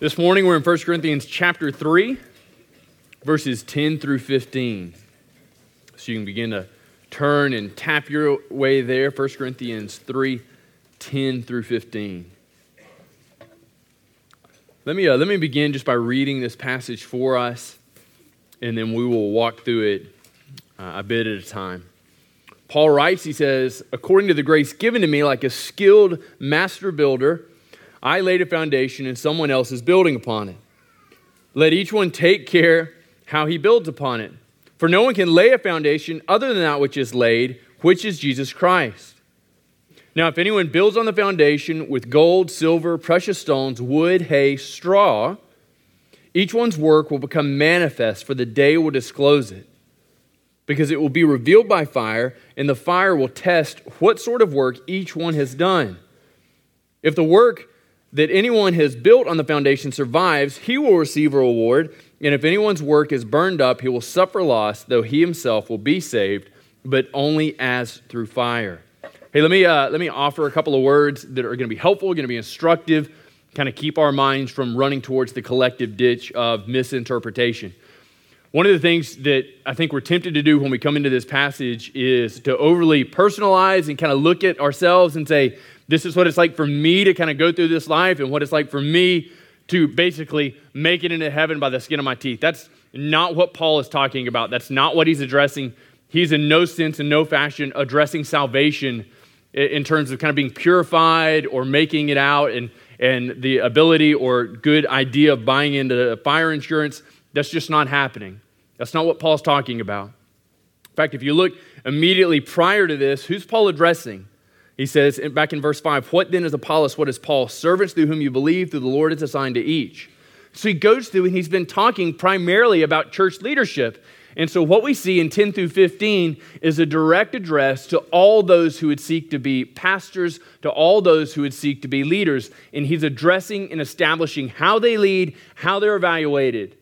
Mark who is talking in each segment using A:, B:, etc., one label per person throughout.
A: This morning we're in 1 Corinthians chapter 3, verses 10 through 15. So you can begin to turn and tap your way there. 1 Corinthians 3, 10 through 15. Let me, uh, let me begin just by reading this passage for us, and then we will walk through it uh, a bit at a time. Paul writes, he says, according to the grace given to me, like a skilled master builder, I laid a foundation and someone else is building upon it. Let each one take care how he builds upon it. For no one can lay a foundation other than that which is laid, which is Jesus Christ. Now, if anyone builds on the foundation with gold, silver, precious stones, wood, hay, straw, each one's work will become manifest, for the day will disclose it. Because it will be revealed by fire, and the fire will test what sort of work each one has done. If the work that anyone has built on the foundation survives, he will receive a reward. And if anyone's work is burned up, he will suffer loss, though he himself will be saved, but only as through fire. Hey, let me, uh, let me offer a couple of words that are going to be helpful, going to be instructive, kind of keep our minds from running towards the collective ditch of misinterpretation. One of the things that I think we're tempted to do when we come into this passage is to overly personalize and kind of look at ourselves and say, this is what it's like for me to kind of go through this life and what it's like for me to basically make it into heaven by the skin of my teeth. That's not what Paul is talking about. That's not what he's addressing. He's in no sense, in no fashion, addressing salvation in terms of kind of being purified or making it out and, and the ability or good idea of buying into fire insurance. That's just not happening. That's not what Paul's talking about. In fact, if you look immediately prior to this, who's Paul addressing? He says back in verse 5, What then is Apollos? What is Paul? Servants through whom you believe, through the Lord is assigned to each. So he goes through and he's been talking primarily about church leadership. And so what we see in 10 through 15 is a direct address to all those who would seek to be pastors, to all those who would seek to be leaders. And he's addressing and establishing how they lead, how they're evaluated.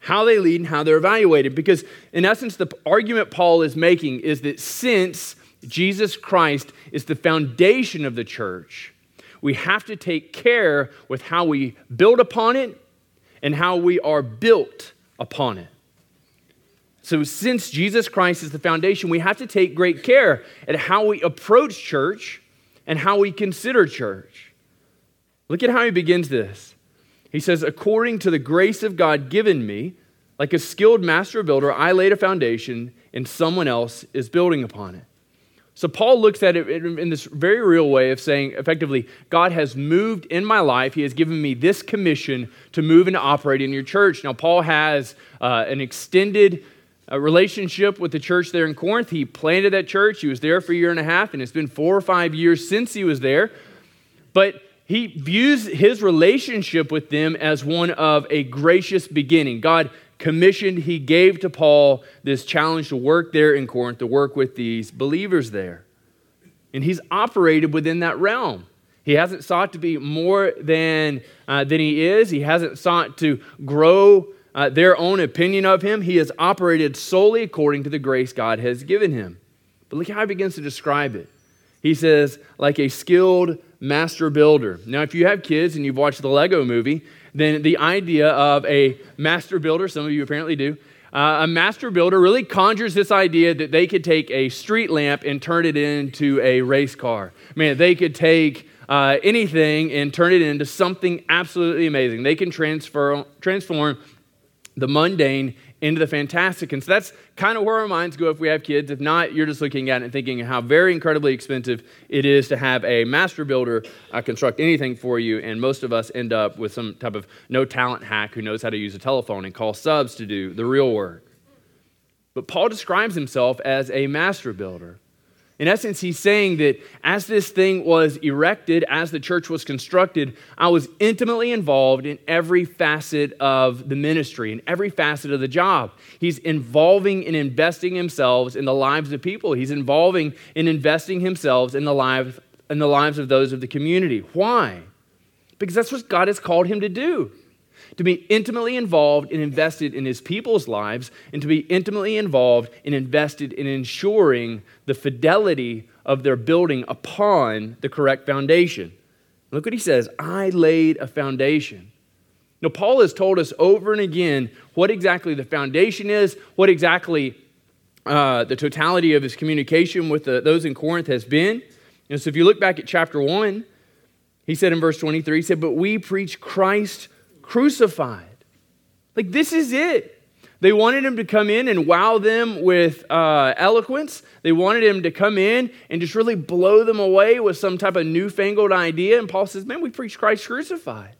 A: How they lead and how they're evaluated. Because, in essence, the argument Paul is making is that since Jesus Christ is the foundation of the church, we have to take care with how we build upon it and how we are built upon it. So, since Jesus Christ is the foundation, we have to take great care at how we approach church and how we consider church. Look at how he begins this. He says, According to the grace of God given me, like a skilled master builder, I laid a foundation and someone else is building upon it. So Paul looks at it in this very real way of saying, effectively, God has moved in my life. He has given me this commission to move and operate in your church. Now, Paul has uh, an extended uh, relationship with the church there in Corinth. He planted that church. He was there for a year and a half, and it's been four or five years since he was there. But he views his relationship with them as one of a gracious beginning. God commissioned, he gave to Paul this challenge to work there in Corinth, to work with these believers there. And he's operated within that realm. He hasn't sought to be more than, uh, than he is, he hasn't sought to grow uh, their own opinion of him. He has operated solely according to the grace God has given him. But look how he begins to describe it. He says, like a skilled master builder. Now, if you have kids and you've watched the Lego movie, then the idea of a master builder, some of you apparently do, uh, a master builder really conjures this idea that they could take a street lamp and turn it into a race car. Man, they could take uh, anything and turn it into something absolutely amazing. They can transfer, transform the mundane into the fantastic. And so that's kind of where our minds go if we have kids. If not, you're just looking at it and thinking how very incredibly expensive it is to have a master builder uh, construct anything for you. And most of us end up with some type of no talent hack who knows how to use a telephone and call subs to do the real work. But Paul describes himself as a master builder. In essence, he's saying that as this thing was erected, as the church was constructed, I was intimately involved in every facet of the ministry, in every facet of the job. He's involving and investing himself in the lives of people. He's involving and investing himself in the lives, in the lives of those of the community. Why? Because that's what God has called him to do to be intimately involved and invested in his people's lives, and to be intimately involved and invested in ensuring the fidelity of their building upon the correct foundation. Look what he says I laid a foundation. Now, Paul has told us over and again what exactly the foundation is, what exactly uh, the totality of his communication with the, those in Corinth has been. And so, if you look back at chapter 1, he said in verse 23, he said, But we preach Christ crucified. Like, this is it. They wanted him to come in and wow them with uh, eloquence. They wanted him to come in and just really blow them away with some type of newfangled idea. And Paul says, Man, we preach Christ crucified.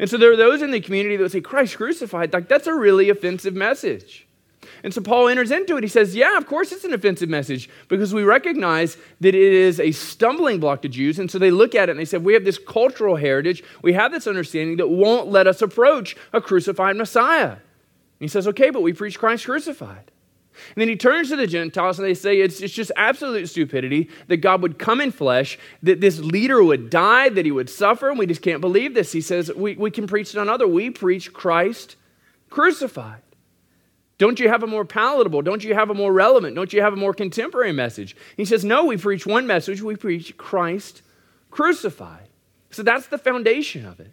A: And so there are those in the community that would say, Christ crucified, like that's a really offensive message. And so Paul enters into it. He says, Yeah, of course it's an offensive message because we recognize that it is a stumbling block to Jews. And so they look at it and they say, We have this cultural heritage, we have this understanding that won't let us approach a crucified Messiah. And he says, Okay, but we preach Christ crucified. And then he turns to the Gentiles and they say it's, it's just absolute stupidity that God would come in flesh, that this leader would die, that he would suffer, and we just can't believe this. He says, We, we can preach none other. We preach Christ crucified. Don't you have a more palatable? Don't you have a more relevant? Don't you have a more contemporary message? He says, No, we preach one message. We preach Christ crucified. So that's the foundation of it.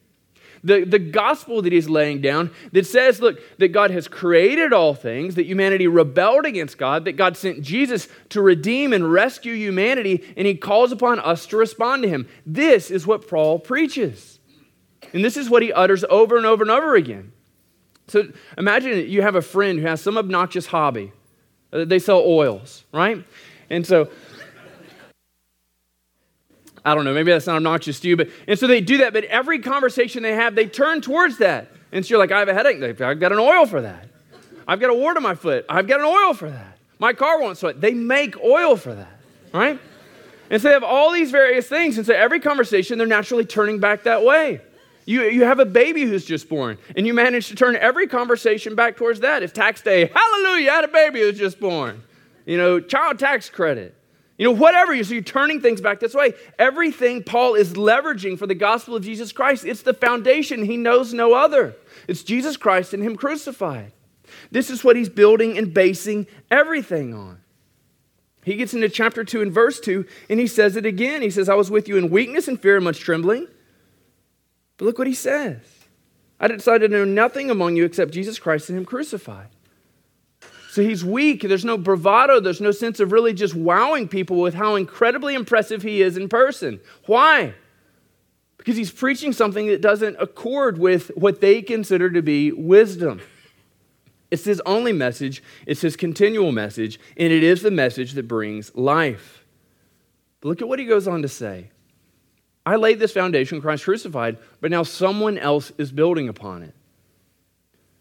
A: The, the gospel that he's laying down that says, look, that God has created all things, that humanity rebelled against God, that God sent Jesus to redeem and rescue humanity, and he calls upon us to respond to him. This is what Paul preaches. And this is what he utters over and over and over again. So imagine you have a friend who has some obnoxious hobby. Uh, they sell oils, right? And so I don't know, maybe that's not obnoxious to you, but and so they do that, but every conversation they have, they turn towards that. And so you're like, I have a headache. I've got an oil for that. I've got a wart on my foot. I've got an oil for that. My car won't sweat. They make oil for that, right? And so they have all these various things. And so every conversation, they're naturally turning back that way. You, you have a baby who's just born, and you manage to turn every conversation back towards that. If tax day, hallelujah, I had a baby who's just born. You know, child tax credit. You know, whatever. So you're turning things back this way. Everything Paul is leveraging for the gospel of Jesus Christ, it's the foundation. He knows no other. It's Jesus Christ and Him crucified. This is what he's building and basing everything on. He gets into chapter 2 and verse 2, and he says it again. He says, I was with you in weakness and fear and much trembling. But look what he says I decided to know nothing among you except Jesus Christ and Him crucified. So he's weak. There's no bravado. There's no sense of really just wowing people with how incredibly impressive he is in person. Why? Because he's preaching something that doesn't accord with what they consider to be wisdom. It's his only message, it's his continual message, and it is the message that brings life. But look at what he goes on to say. I laid this foundation, Christ crucified, but now someone else is building upon it.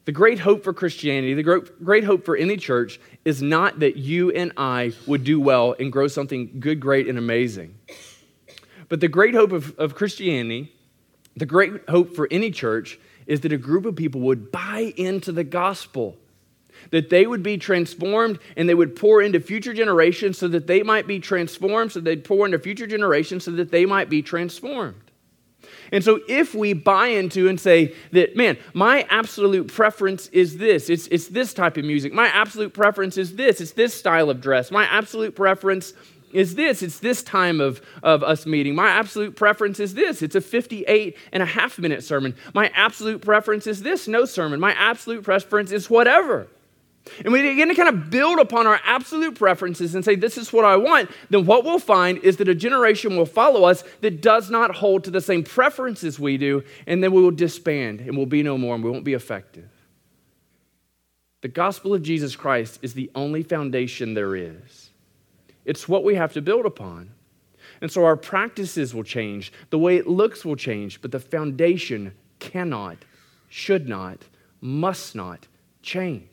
A: The great hope for Christianity, the great, hope for any church, is not that you and I would do well and grow something good, great, and amazing. But the great hope of, of Christianity, the great hope for any church, is that a group of people would buy into the gospel that they would be transformed and they would pour into future generations so that they might be transformed, so they'd pour into future generations so that they might be transformed. And so, if we buy into and say that, man, my absolute preference is this, it's, it's this type of music, my absolute preference is this, it's this style of dress, my absolute preference is this, it's this time of, of us meeting, my absolute preference is this, it's a 58 and a half minute sermon, my absolute preference is this, no sermon, my absolute preference is whatever and we begin to kind of build upon our absolute preferences and say, This is what I want, then what we'll find is that a generation will follow us that does not hold to the same preferences we do, and then we will disband and we'll be no more and we won't be effective. The gospel of Jesus Christ is the only foundation there is, it's what we have to build upon. And so our practices will change, the way it looks will change, but the foundation cannot, should not, must not change.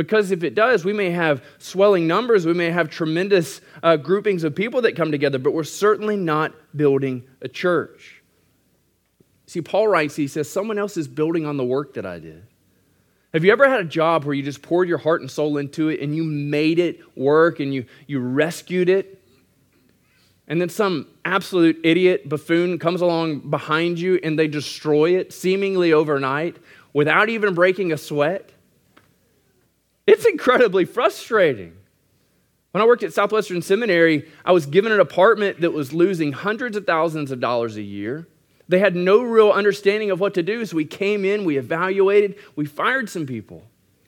A: Because if it does, we may have swelling numbers, we may have tremendous uh, groupings of people that come together, but we're certainly not building a church. See, Paul writes, he says, someone else is building on the work that I did. Have you ever had a job where you just poured your heart and soul into it and you made it work and you, you rescued it? And then some absolute idiot buffoon comes along behind you and they destroy it seemingly overnight without even breaking a sweat? It's incredibly frustrating. When I worked at Southwestern Seminary, I was given an apartment that was losing hundreds of thousands of dollars a year. They had no real understanding of what to do, so we came in, we evaluated, we fired some people,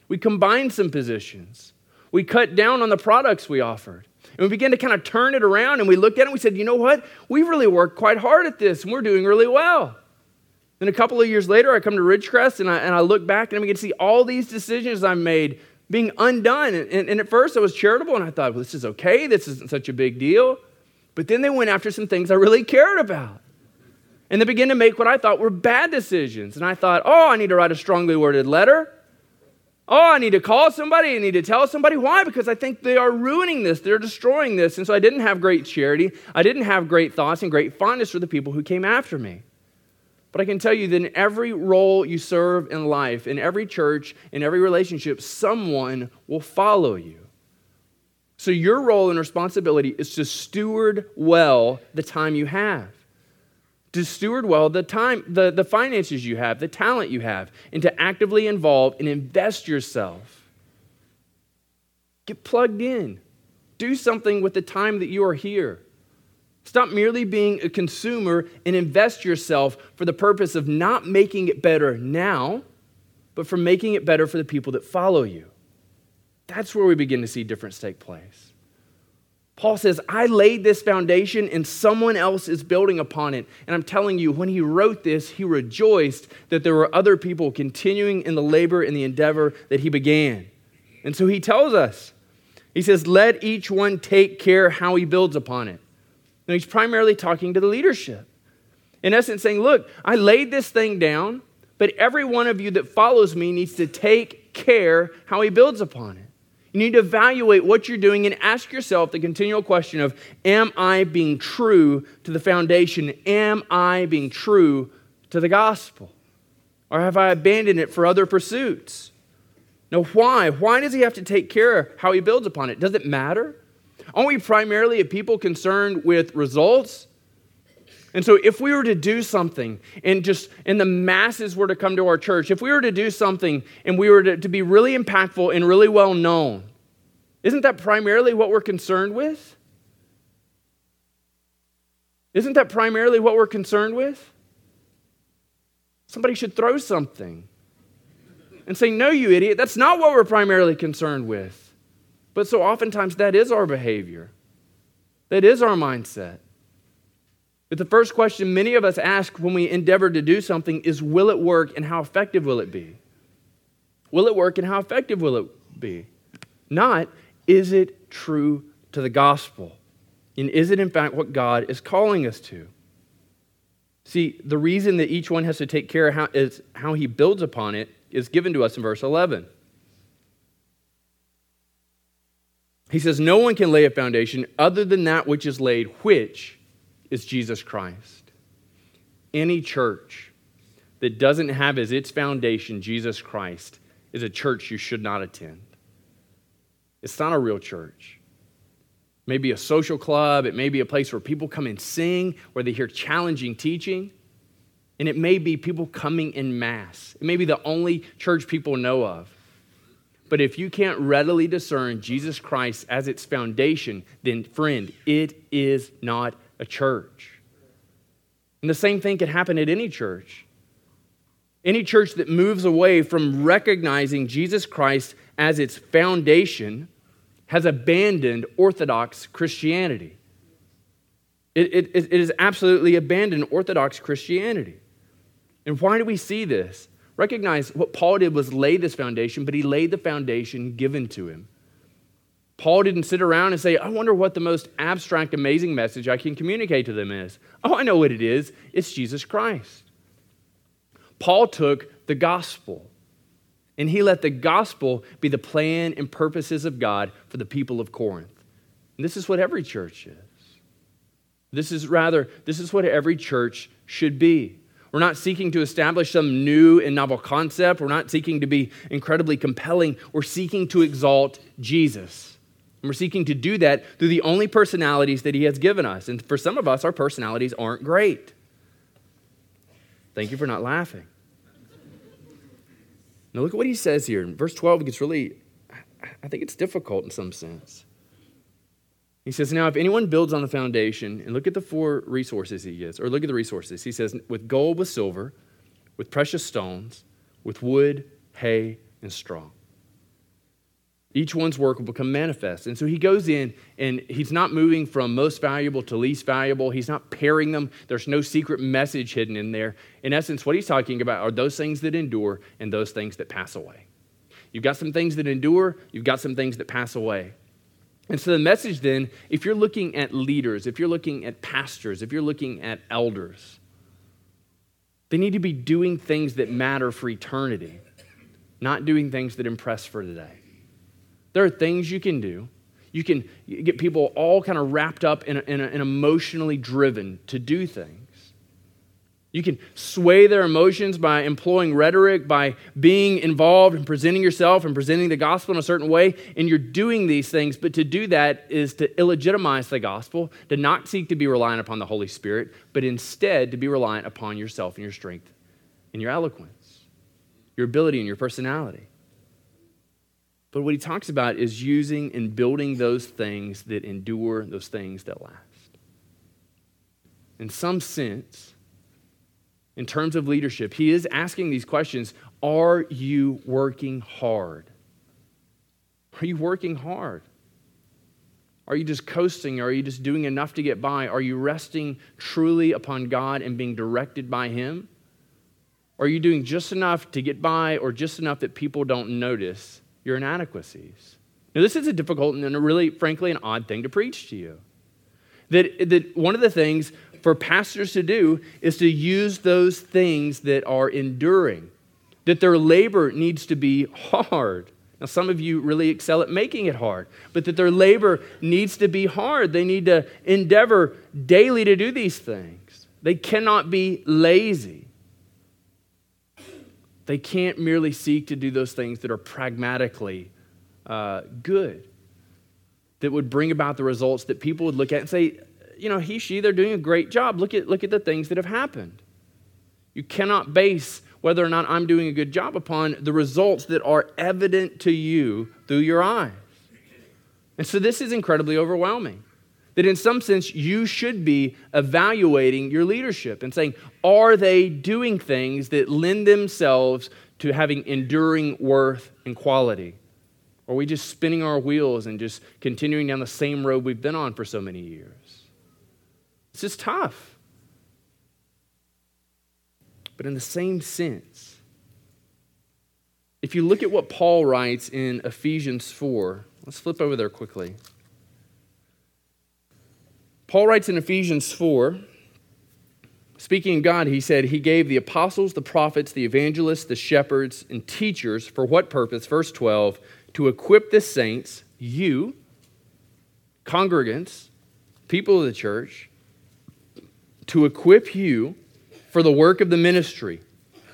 A: we combined some positions, we cut down on the products we offered. And we began to kind of turn it around and we looked at it and we said, you know what? We really worked quite hard at this and we're doing really well. Then a couple of years later, I come to Ridgecrest and I, and I look back and we can see all these decisions I made being undone. And, and, at first I was charitable and I thought, well, this is okay. This isn't such a big deal. But then they went after some things I really cared about. And they began to make what I thought were bad decisions. And I thought, oh, I need to write a strongly worded letter. Oh, I need to call somebody. I need to tell somebody. Why? Because I think they are ruining this. They're destroying this. And so I didn't have great charity. I didn't have great thoughts and great fondness for the people who came after me. But I can tell you that in every role you serve in life, in every church, in every relationship, someone will follow you. So your role and responsibility is to steward well the time you have to steward well the time, the, the finances you have, the talent you have, and to actively involve and invest yourself. Get plugged in. Do something with the time that you are here. Stop merely being a consumer and invest yourself for the purpose of not making it better now, but for making it better for the people that follow you. That's where we begin to see difference take place. Paul says, I laid this foundation and someone else is building upon it. And I'm telling you, when he wrote this, he rejoiced that there were other people continuing in the labor and the endeavor that he began. And so he tells us, he says, let each one take care how he builds upon it. He's primarily talking to the leadership. In essence, saying, look, I laid this thing down, but every one of you that follows me needs to take care how he builds upon it. You need to evaluate what you're doing and ask yourself the continual question of Am I being true to the foundation? Am I being true to the gospel? Or have I abandoned it for other pursuits? Now, why? Why does he have to take care of how he builds upon it? Does it matter? Aren't we primarily a people concerned with results? And so, if we were to do something and just, and the masses were to come to our church, if we were to do something and we were to, to be really impactful and really well known, isn't that primarily what we're concerned with? Isn't that primarily what we're concerned with? Somebody should throw something and say, No, you idiot, that's not what we're primarily concerned with. But so oftentimes that is our behavior, that is our mindset. But the first question many of us ask when we endeavor to do something is will it work and how effective will it be? Will it work and how effective will it be? Not is it true to the gospel? And is it in fact what God is calling us to? See, the reason that each one has to take care of how, is how he builds upon it is given to us in verse 11. He says, No one can lay a foundation other than that which is laid, which is Jesus Christ. Any church that doesn't have as its foundation Jesus Christ is a church you should not attend. It's not a real church. It may be a social club, it may be a place where people come and sing, where they hear challenging teaching. And it may be people coming in mass. It may be the only church people know of. But if you can't readily discern Jesus Christ as its foundation, then, friend, it is not a church. And the same thing can happen at any church. Any church that moves away from recognizing Jesus Christ as its foundation has abandoned Orthodox Christianity. It, it, it is absolutely abandoned Orthodox Christianity. And why do we see this? Recognize what Paul did was lay this foundation, but he laid the foundation given to him. Paul didn't sit around and say, I wonder what the most abstract, amazing message I can communicate to them is. Oh, I know what it is it's Jesus Christ. Paul took the gospel and he let the gospel be the plan and purposes of God for the people of Corinth. And this is what every church is. This is rather, this is what every church should be. We're not seeking to establish some new and novel concept. We're not seeking to be incredibly compelling. We're seeking to exalt Jesus. And we're seeking to do that through the only personalities that He has given us. And for some of us, our personalities aren't great. Thank you for not laughing. Now, look at what he says here. In verse 12, it gets really, I think it's difficult in some sense. He says, Now, if anyone builds on the foundation, and look at the four resources he gives, or look at the resources. He says, with gold, with silver, with precious stones, with wood, hay, and straw. Each one's work will become manifest. And so he goes in and he's not moving from most valuable to least valuable. He's not pairing them. There's no secret message hidden in there. In essence, what he's talking about are those things that endure and those things that pass away. You've got some things that endure, you've got some things that pass away. And so the message then, if you're looking at leaders, if you're looking at pastors, if you're looking at elders, they need to be doing things that matter for eternity, not doing things that impress for today. There are things you can do. You can get people all kind of wrapped up and emotionally driven to do things. You can sway their emotions by employing rhetoric, by being involved and presenting yourself and presenting the gospel in a certain way, and you're doing these things. But to do that is to illegitimize the gospel, to not seek to be reliant upon the Holy Spirit, but instead to be reliant upon yourself and your strength and your eloquence, your ability and your personality. But what he talks about is using and building those things that endure, those things that last. In some sense, in terms of leadership, he is asking these questions Are you working hard? Are you working hard? Are you just coasting? Are you just doing enough to get by? Are you resting truly upon God and being directed by Him? Are you doing just enough to get by or just enough that people don't notice your inadequacies? Now, this is a difficult and a really, frankly, an odd thing to preach to you. That, that one of the things for pastors to do is to use those things that are enduring, that their labor needs to be hard. Now, some of you really excel at making it hard, but that their labor needs to be hard. They need to endeavor daily to do these things. They cannot be lazy. They can't merely seek to do those things that are pragmatically uh, good, that would bring about the results that people would look at and say, you know, he, she, they're doing a great job. Look at, look at the things that have happened. You cannot base whether or not I'm doing a good job upon the results that are evident to you through your eyes. And so this is incredibly overwhelming. That in some sense, you should be evaluating your leadership and saying, are they doing things that lend themselves to having enduring worth and quality? Or are we just spinning our wheels and just continuing down the same road we've been on for so many years? This is tough. But in the same sense, if you look at what Paul writes in Ephesians 4, let's flip over there quickly. Paul writes in Ephesians 4, speaking of God, he said, He gave the apostles, the prophets, the evangelists, the shepherds, and teachers for what purpose? Verse 12, to equip the saints, you, congregants, people of the church, to equip you for the work of the ministry,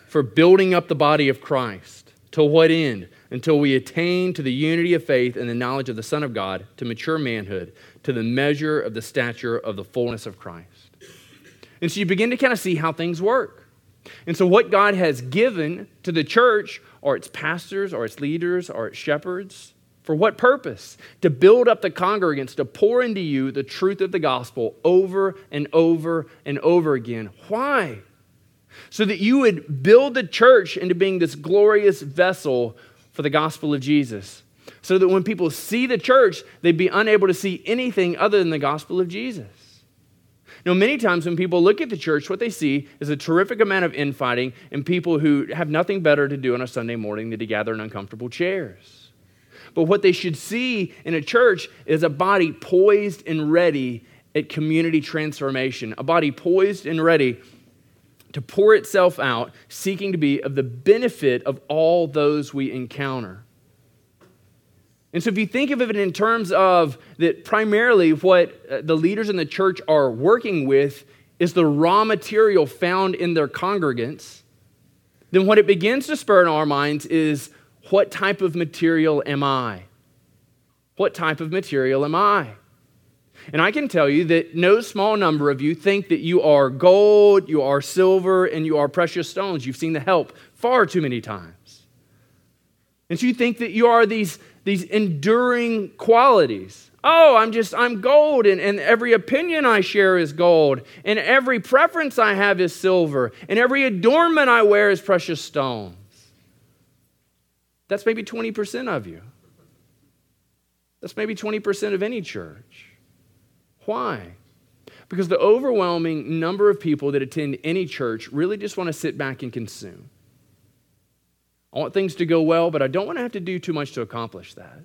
A: for building up the body of Christ. To what end? Until we attain to the unity of faith and the knowledge of the Son of God, to mature manhood, to the measure of the stature of the fullness of Christ. And so you begin to kind of see how things work. And so, what God has given to the church, or its pastors, or its leaders, or its shepherds, for what purpose? To build up the congregants, to pour into you the truth of the gospel over and over and over again. Why? So that you would build the church into being this glorious vessel for the gospel of Jesus. So that when people see the church, they'd be unable to see anything other than the gospel of Jesus. Now, many times when people look at the church, what they see is a terrific amount of infighting and people who have nothing better to do on a Sunday morning than to gather in uncomfortable chairs. But what they should see in a church is a body poised and ready at community transformation, a body poised and ready to pour itself out, seeking to be of the benefit of all those we encounter. And so, if you think of it in terms of that, primarily what uh, the leaders in the church are working with is the raw material found in their congregants, then what it begins to spur in our minds is what type of material am I? What type of material am I? And I can tell you that no small number of you think that you are gold, you are silver, and you are precious stones. You've seen the help far too many times. And so you think that you are these, these enduring qualities. Oh, I'm just, I'm gold, and, and every opinion I share is gold, and every preference I have is silver, and every adornment I wear is precious stones. That's maybe 20% of you. That's maybe 20% of any church. Why? Because the overwhelming number of people that attend any church really just want to sit back and consume. I want things to go well, but I don't want to have to do too much to accomplish that.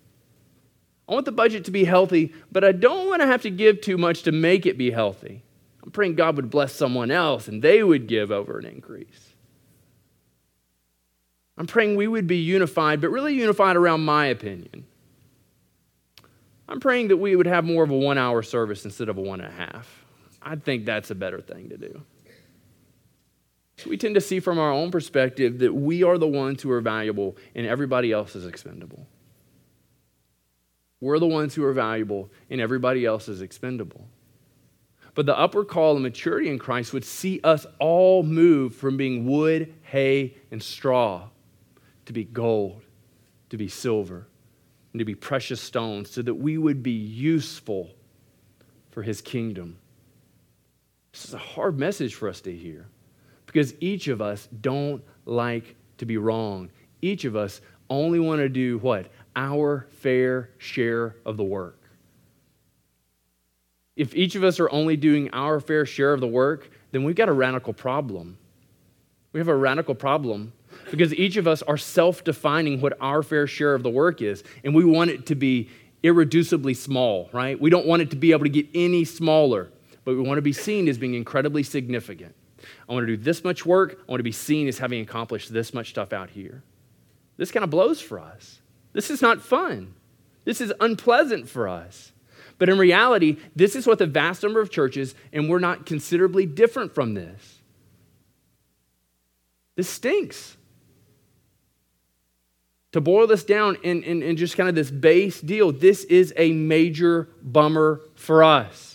A: I want the budget to be healthy, but I don't want to have to give too much to make it be healthy. I'm praying God would bless someone else and they would give over an increase. I'm praying we would be unified, but really unified around my opinion. I'm praying that we would have more of a one hour service instead of a one and a half. I think that's a better thing to do. We tend to see from our own perspective that we are the ones who are valuable and everybody else is expendable. We're the ones who are valuable and everybody else is expendable. But the upward call of maturity in Christ would see us all move from being wood, hay, and straw to be gold, to be silver, and to be precious stones, so that we would be useful for his kingdom. This is a hard message for us to hear because each of us don't like to be wrong. Each of us only want to do what? our fair share of the work. If each of us are only doing our fair share of the work, then we've got a radical problem. We have a radical problem because each of us are self defining what our fair share of the work is, and we want it to be irreducibly small, right? We don't want it to be able to get any smaller, but we want to be seen as being incredibly significant. I want to do this much work, I want to be seen as having accomplished this much stuff out here. This kind of blows for us. This is not fun. This is unpleasant for us. But in reality, this is what the vast number of churches, and we're not considerably different from this. This stinks. To boil this down in, in, in just kind of this base deal, this is a major bummer for us.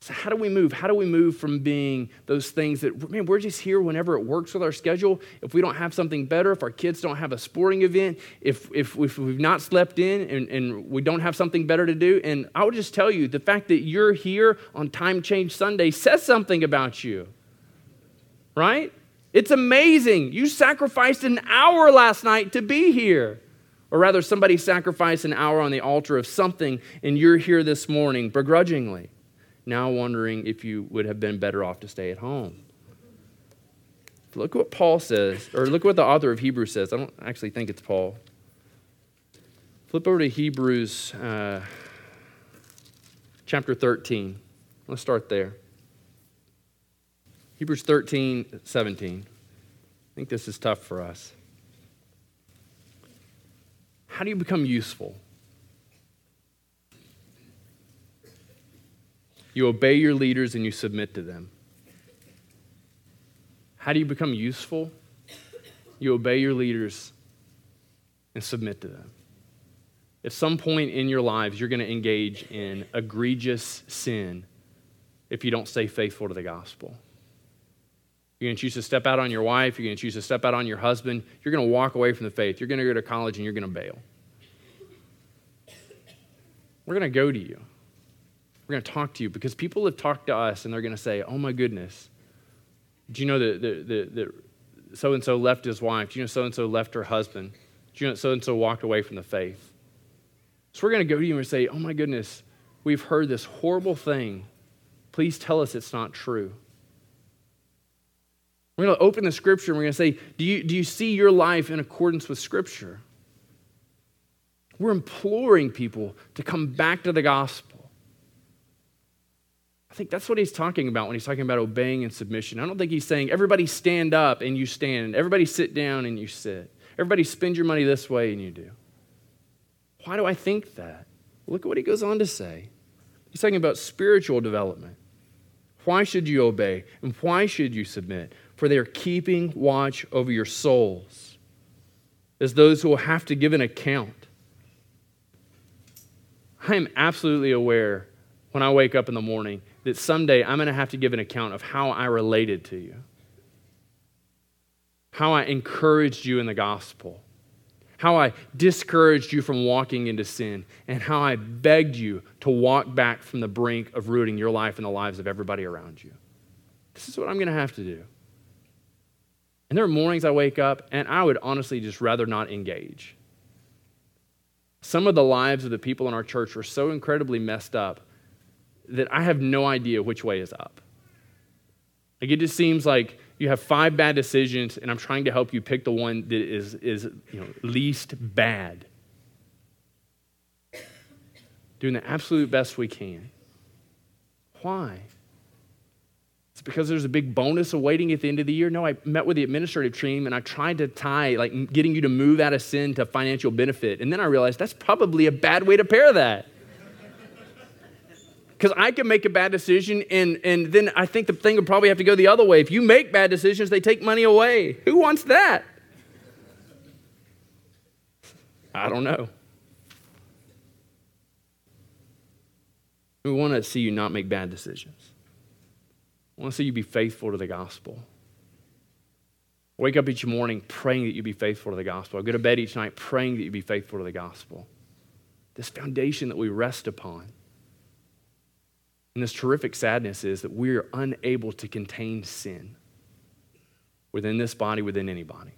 A: So, how do we move? How do we move from being those things that, man, we're just here whenever it works with our schedule? If we don't have something better, if our kids don't have a sporting event, if, if, if we've not slept in and, and we don't have something better to do. And I would just tell you the fact that you're here on Time Change Sunday says something about you, right? It's amazing. You sacrificed an hour last night to be here. Or rather, somebody sacrificed an hour on the altar of something, and you're here this morning begrudgingly now wondering if you would have been better off to stay at home. Look what Paul says, or look what the author of Hebrews says. I don't actually think it's Paul. Flip over to Hebrews uh, chapter 13. Let's start there. Hebrews 13, 17. I think this is tough for us. How do you become useful? You obey your leaders and you submit to them. How do you become useful? You obey your leaders and submit to them. At some point in your lives, you're going to engage in egregious sin if you don't stay faithful to the gospel. You're going to choose to step out on your wife. You're going to choose to step out on your husband. You're going to walk away from the faith. You're going to go to college and you're going to bail. We're going to go to you. We're going to talk to you because people have talked to us and they're going to say, oh my goodness, do you know that so and so left his wife? Do you know so and so left her husband? Do you know so and so walked away from the faith? So we're going to go to you and say, oh my goodness, we've heard this horrible thing. Please tell us it's not true. We're going to open the scripture and we're going to say, do you, do you see your life in accordance with scripture? We're imploring people to come back to the gospel. I think that's what he's talking about when he's talking about obeying and submission. I don't think he's saying everybody stand up and you stand, everybody sit down and you sit, everybody spend your money this way and you do. Why do I think that? Look at what he goes on to say. He's talking about spiritual development. Why should you obey and why should you submit? For they are keeping watch over your souls as those who will have to give an account. I am absolutely aware when I wake up in the morning that someday I'm going to have to give an account of how I related to you, how I encouraged you in the gospel, how I discouraged you from walking into sin, and how I begged you to walk back from the brink of rooting your life and the lives of everybody around you. This is what I'm going to have to do. And there are mornings I wake up and I would honestly just rather not engage. Some of the lives of the people in our church are so incredibly messed up that I have no idea which way is up. Like it just seems like you have five bad decisions, and I'm trying to help you pick the one that is, is you know, least bad. Doing the absolute best we can. Why? Because there's a big bonus awaiting at the end of the year. No, I met with the administrative team and I tried to tie, like, getting you to move out of sin to financial benefit. And then I realized that's probably a bad way to pair that because I can make a bad decision, and, and then I think the thing would probably have to go the other way. If you make bad decisions, they take money away. Who wants that? I don't know. We want to see you not make bad decisions. I want to see you be faithful to the gospel. Wake up each morning praying that you be faithful to the gospel. Go to bed each night praying that you be faithful to the gospel. This foundation that we rest upon. And this terrific sadness is that we are unable to contain sin within this body, within anybody.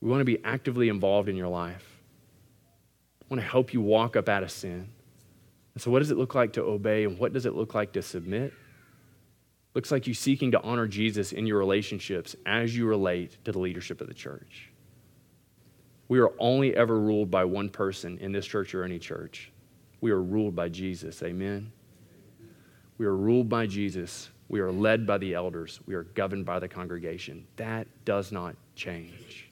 A: We want to be actively involved in your life. I want to help you walk up out of sin. And so, what does it look like to obey, and what does it look like to submit? Looks like you seeking to honor Jesus in your relationships as you relate to the leadership of the church. We are only ever ruled by one person in this church or any church. We are ruled by Jesus. Amen. We are ruled by Jesus. We are led by the elders. We are governed by the congregation. That does not change.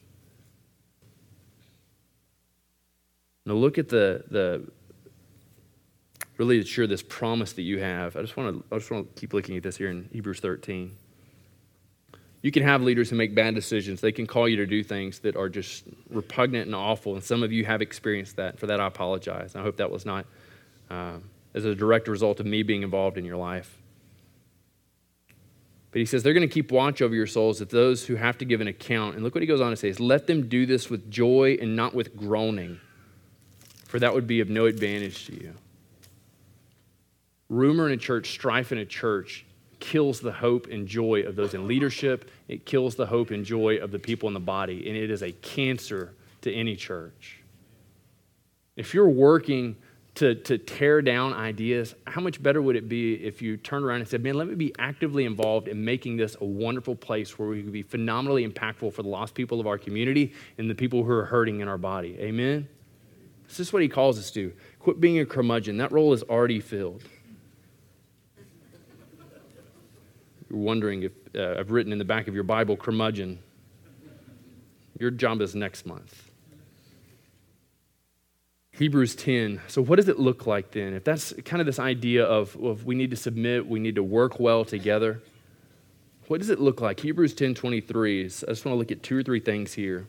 A: Now look at the, the really to sure this promise that you have. I just want to I just want to keep looking at this here in Hebrews 13. You can have leaders who make bad decisions. They can call you to do things that are just repugnant and awful, and some of you have experienced that. For that, I apologize. I hope that was not um, as a direct result of me being involved in your life. But he says they're going to keep watch over your souls that those who have to give an account. And look what he goes on to say is let them do this with joy and not with groaning, for that would be of no advantage to you. Rumor in a church, strife in a church kills the hope and joy of those in leadership. It kills the hope and joy of the people in the body, and it is a cancer to any church. If you're working to, to tear down ideas, how much better would it be if you turned around and said, Man, let me be actively involved in making this a wonderful place where we can be phenomenally impactful for the lost people of our community and the people who are hurting in our body? Amen? This is what he calls us to. Quit being a curmudgeon. That role is already filled. You're wondering if uh, I've written in the back of your Bible, curmudgeon. Your job is next month. Hebrews 10. So, what does it look like then? If that's kind of this idea of, of we need to submit, we need to work well together, what does it look like? Hebrews 10 23. I just want to look at two or three things here.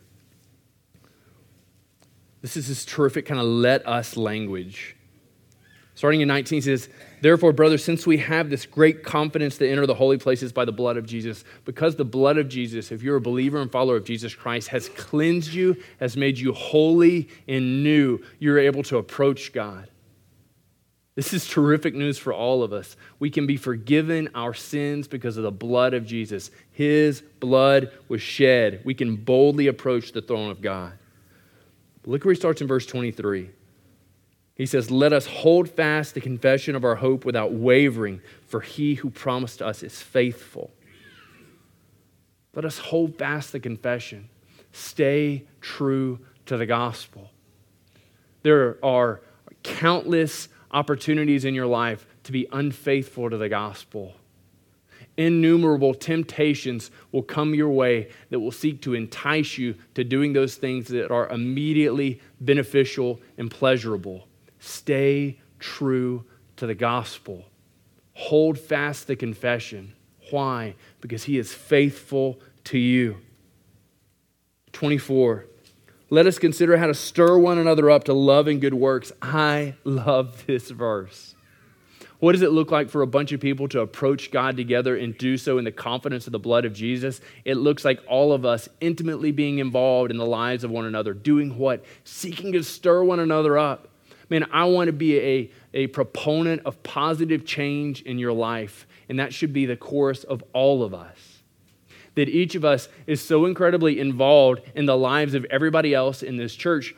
A: This is this terrific kind of let us language. Starting in 19 says, Therefore, brothers, since we have this great confidence to enter the holy places by the blood of Jesus, because the blood of Jesus, if you're a believer and follower of Jesus Christ, has cleansed you, has made you holy and new, you're able to approach God. This is terrific news for all of us. We can be forgiven our sins because of the blood of Jesus. His blood was shed. We can boldly approach the throne of God. look where he starts in verse 23. He says, Let us hold fast the confession of our hope without wavering, for he who promised us is faithful. Let us hold fast the confession. Stay true to the gospel. There are countless opportunities in your life to be unfaithful to the gospel. Innumerable temptations will come your way that will seek to entice you to doing those things that are immediately beneficial and pleasurable. Stay true to the gospel. Hold fast the confession. Why? Because he is faithful to you. 24. Let us consider how to stir one another up to love and good works. I love this verse. What does it look like for a bunch of people to approach God together and do so in the confidence of the blood of Jesus? It looks like all of us intimately being involved in the lives of one another. Doing what? Seeking to stir one another up. Man, I want to be a, a proponent of positive change in your life, and that should be the chorus of all of us. That each of us is so incredibly involved in the lives of everybody else in this church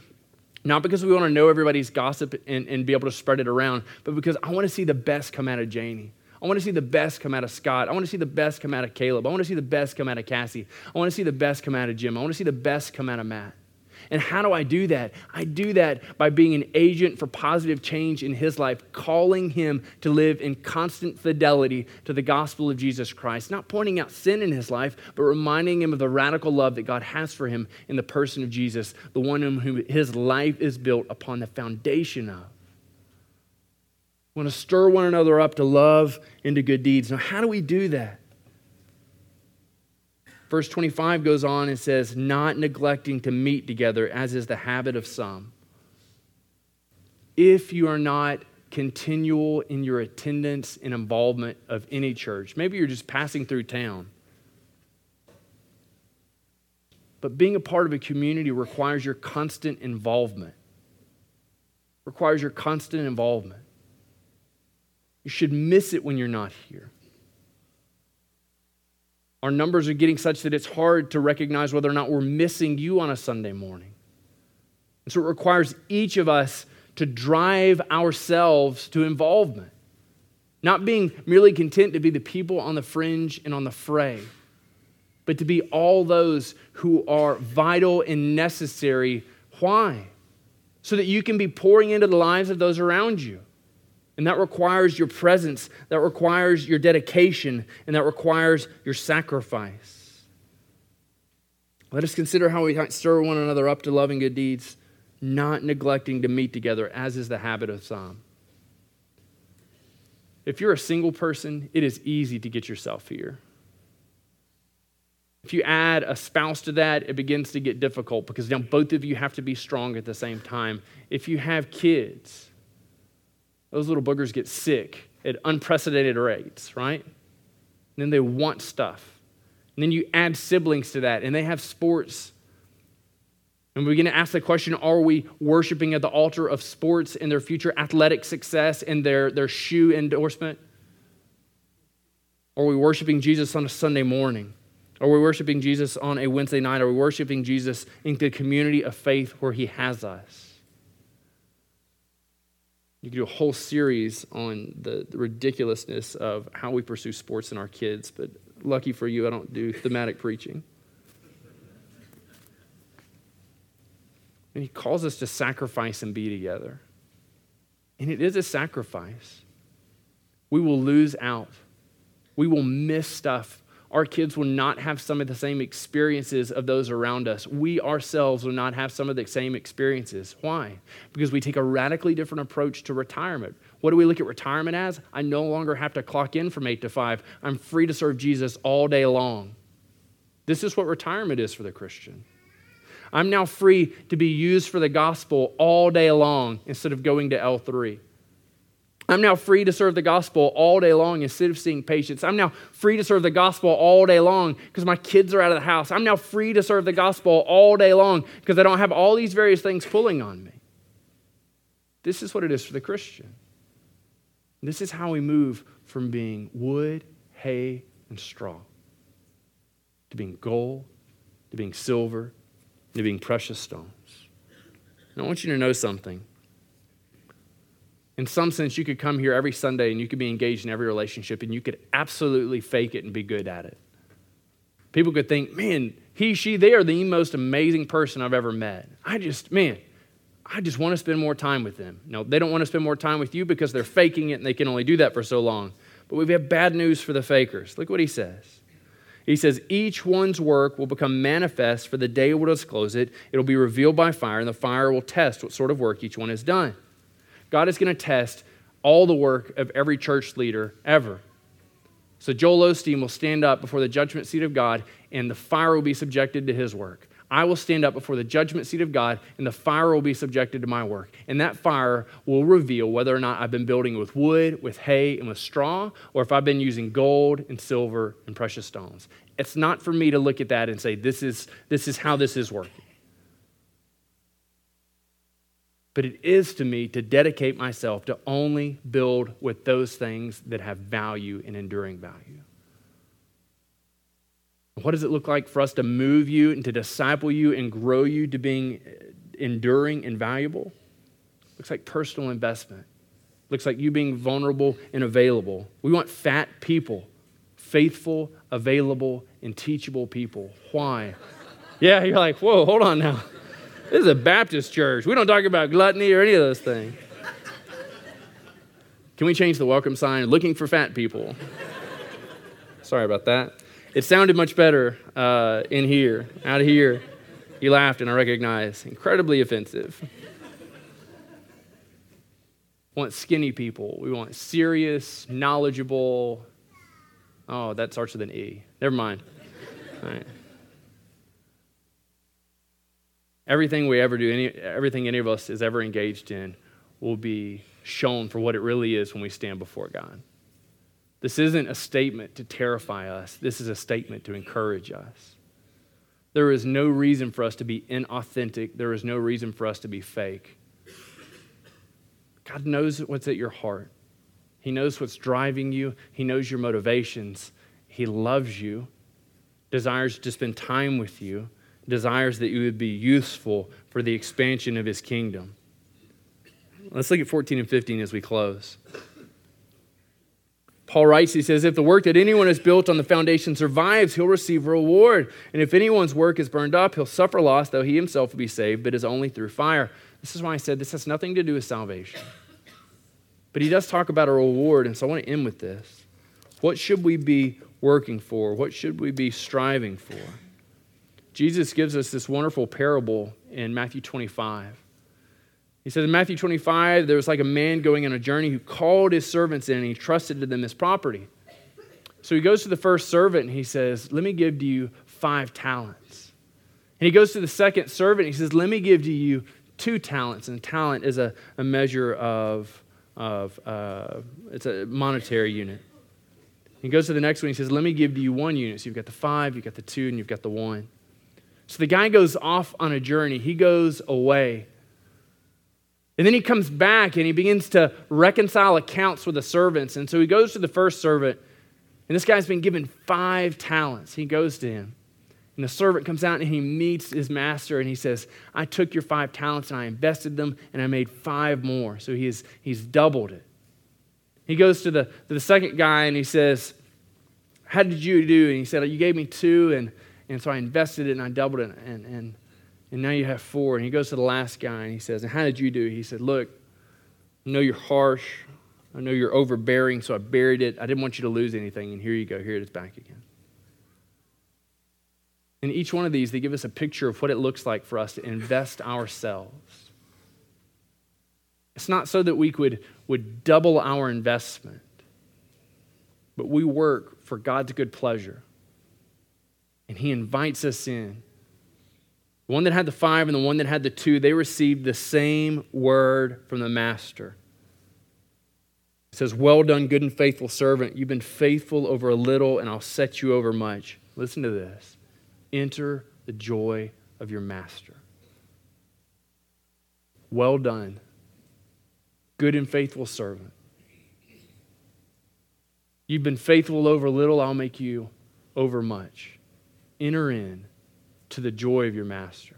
A: not because we want to know everybody's gossip and, and be able to spread it around, but because I want to see the best come out of Janie. I want to see the best come out of Scott. I want to see the best come out of Caleb. I want to see the best come out of Cassie. I want to see the best come out of Jim. I want to see the best come out of Matt. And how do I do that? I do that by being an agent for positive change in his life, calling him to live in constant fidelity to the gospel of Jesus Christ, not pointing out sin in his life, but reminding him of the radical love that God has for him in the person of Jesus, the one in whom his life is built upon the foundation of. We want to stir one another up to love and to good deeds. Now, how do we do that? Verse 25 goes on and says, Not neglecting to meet together, as is the habit of some. If you are not continual in your attendance and involvement of any church, maybe you're just passing through town. But being a part of a community requires your constant involvement. Requires your constant involvement. You should miss it when you're not here. Our numbers are getting such that it's hard to recognize whether or not we're missing you on a Sunday morning. And so it requires each of us to drive ourselves to involvement, not being merely content to be the people on the fringe and on the fray, but to be all those who are vital and necessary. Why? So that you can be pouring into the lives of those around you. And that requires your presence, that requires your dedication, and that requires your sacrifice. Let us consider how we stir one another up to loving good deeds, not neglecting to meet together, as is the habit of some. If you're a single person, it is easy to get yourself here. If you add a spouse to that, it begins to get difficult because now both of you have to be strong at the same time. If you have kids, those little boogers get sick at unprecedented rates, right? And then they want stuff. And then you add siblings to that, and they have sports. And we begin to ask the question are we worshiping at the altar of sports and their future athletic success and their, their shoe endorsement? Are we worshiping Jesus on a Sunday morning? Are we worshiping Jesus on a Wednesday night? Are we worshiping Jesus in the community of faith where He has us? You could do a whole series on the, the, ridiculousness of how we pursue sports in our kids, but lucky for you, I don't do thematic preaching. And he calls us to sacrifice and be together. And it is a sacrifice. We will lose out, we will miss stuff our kids will not have some of the same experiences of those around us. We ourselves will not have some of the same experiences. Why? Because we take a radically different approach to retirement. What do we look at retirement as? I no longer have to clock in from 8 to 5. I'm free to serve Jesus all day long. This is what retirement is for the Christian. I'm now free to be used for the gospel all day long instead of going to L3. I'm now free to serve the gospel all day long instead of seeing patients. I'm now free to serve the gospel all day long because my kids are out of the house. I'm now free to serve the gospel all day long because I don't have all these various things pulling on me. This is what it is for the Christian. This is how we move from being wood, hay, and straw to being gold, to being silver, to being precious stones. And I want you to know something. In some sense, you could come here every Sunday and you could be engaged in every relationship and you could absolutely fake it and be good at it. People could think, man, he, she, they are the most amazing person I've ever met. I just, man, I just want to spend more time with them. No, they don't want to spend more time with you because they're faking it and they can only do that for so long. But we have bad news for the fakers. Look what he says. He says, Each one's work will become manifest, for the day it will disclose it. It'll be revealed by fire, and the fire will test what sort of work each one has done. God is going to test all the work of every church leader ever. So Joel Osteen will stand up before the judgment seat of God, and the fire will be subjected to his work. I will stand up before the judgment seat of God, and the fire will be subjected to my work. And that fire will reveal whether or not I've been building with wood, with hay, and with straw, or if I've been using gold and silver and precious stones. It's not for me to look at that and say, this is, this is how this is working. But it is to me to dedicate myself to only build with those things that have value and enduring value. What does it look like for us to move you and to disciple you and grow you to being uh, enduring and valuable? Looks like personal investment. Looks like you being vulnerable and available. We want fat people, faithful, available, and teachable people. Why? yeah, you're like, whoa, hold on now. This is a Baptist church. We don't talk about gluttony or any of those things. Can we change the welcome sign? Looking for fat people. Sorry about that. It sounded much better uh, in here. Out of here, He laughed, and I recognize incredibly offensive. We want skinny people. We want serious, knowledgeable. Oh, that starts with an E. Never mind. All right. Everything we ever do, any, everything any of us is ever engaged in, will be shown for what it really is when we stand before God. This isn't a statement to terrify us, this is a statement to encourage us. There is no reason for us to be inauthentic, there is no reason for us to be fake. God knows what's at your heart. He knows what's driving you. He knows your motivations. He loves you, desires to spend time with you, desires that you would be useful for the expansion of His kingdom. Let's look at 14 and 15 as we close. Paul writes, he says, If the work that anyone has built on the foundation survives, he'll receive reward. And if anyone's work is burned up, he'll suffer loss, though he himself will be saved, but is only through fire. This is why I said this has nothing to do with salvation. But he does talk about a reward, and so I want to end with this. What should we be working for? What should we be striving for? Jesus gives us this wonderful parable in Matthew 25. He says in Matthew 25, there was like a man going on a journey who called his servants in and he trusted to them his property. So he goes to the first servant and he says, Let me give to you five talents. And he goes to the second servant and he says, Let me give to you two talents. And talent is a, a measure of, of uh, it's a monetary unit. He goes to the next one and he says, Let me give to you one unit. So you've got the five, you've got the two, and you've got the one. So the guy goes off on a journey. He goes away. And then he comes back and he begins to reconcile accounts with the servants. And so he goes to the first servant, and this guy's been given five talents. He goes to him. And the servant comes out and he meets his master and he says, I took your five talents and I invested them and I made five more. So he's, he's doubled it. He goes to the, to the second guy and he says, How did you do? And he said, You gave me two, and, and so I invested it and I doubled it. And, and and now you have four. And he goes to the last guy and he says, And how did you do? He said, Look, I know you're harsh. I know you're overbearing, so I buried it. I didn't want you to lose anything. And here you go. Here it is back again. In each one of these, they give us a picture of what it looks like for us to invest ourselves. It's not so that we could, would double our investment, but we work for God's good pleasure. And He invites us in the one that had the five and the one that had the two, they received the same word from the master. It says, Well done, good and faithful servant. You've been faithful over a little, and I'll set you over much. Listen to this enter the joy of your master. Well done, good and faithful servant. You've been faithful over little, I'll make you over much. Enter in to the joy of your master.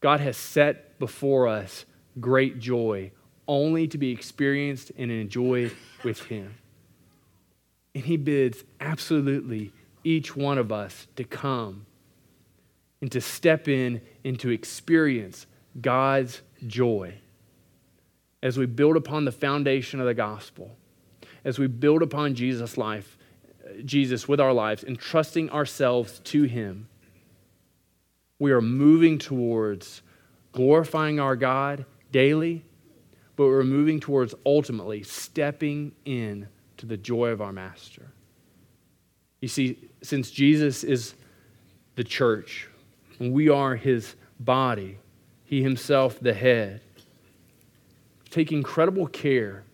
A: God has set before us great joy only to be experienced and enjoyed with Him. And He bids absolutely each one of us to come and to step in and to experience God's joy as we build upon the foundation of the gospel, as we build upon Jesus' life Jesus with our lives, entrusting ourselves to Him, we are moving towards glorifying our God daily, but we're moving towards ultimately stepping in to the joy of our Master. You see, since Jesus is the church, We are his body, he himself the head. Take incredible care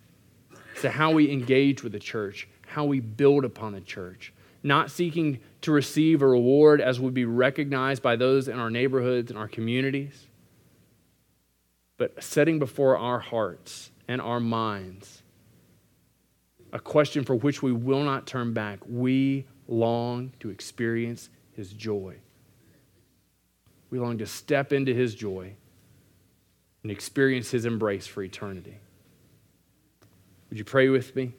A: to how we engage with the church, how we build upon the church, not seeking to receive a reward as would be recognized by those in our neighborhoods and our communities, but setting before our hearts and our minds a question for which we will not turn back. We long to experience his joy. We long to step into his joy and experience his embrace for eternity. Would you pray with me?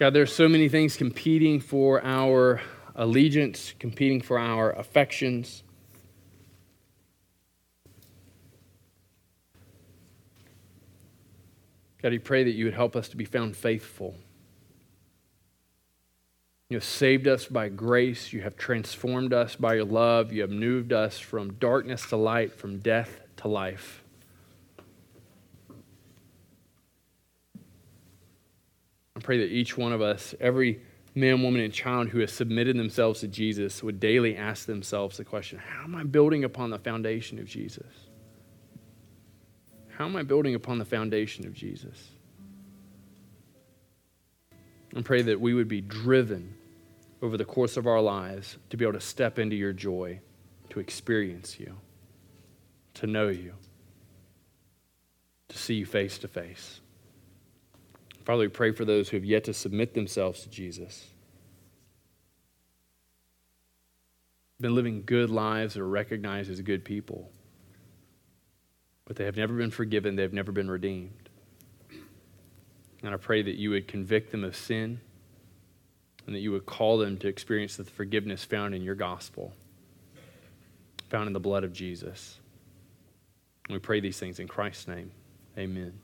A: God, there's so many things competing for our allegiance, competing for our affections. God, we pray that you would help us to be found faithful. You have saved us by grace. You have transformed us by your love. You have moved us from darkness to light, from death to life. I pray that each one of us, every man, woman, and child who has submitted themselves to Jesus, would daily ask themselves the question How am I building upon the foundation of Jesus? How am I building upon the foundation of Jesus? And pray that we would be driven over the course of our lives to be able to step into your joy, to experience you, to know you, to see you face to face. Father, we pray for those who have yet to submit themselves to Jesus. Been living good lives are recognized as good people, but they have never been forgiven, they've never been redeemed. And I pray that you would convict them of sin and that you would call them to experience the forgiveness found in your gospel, found in the blood of Jesus. And we pray these things in Christ's name. Amen.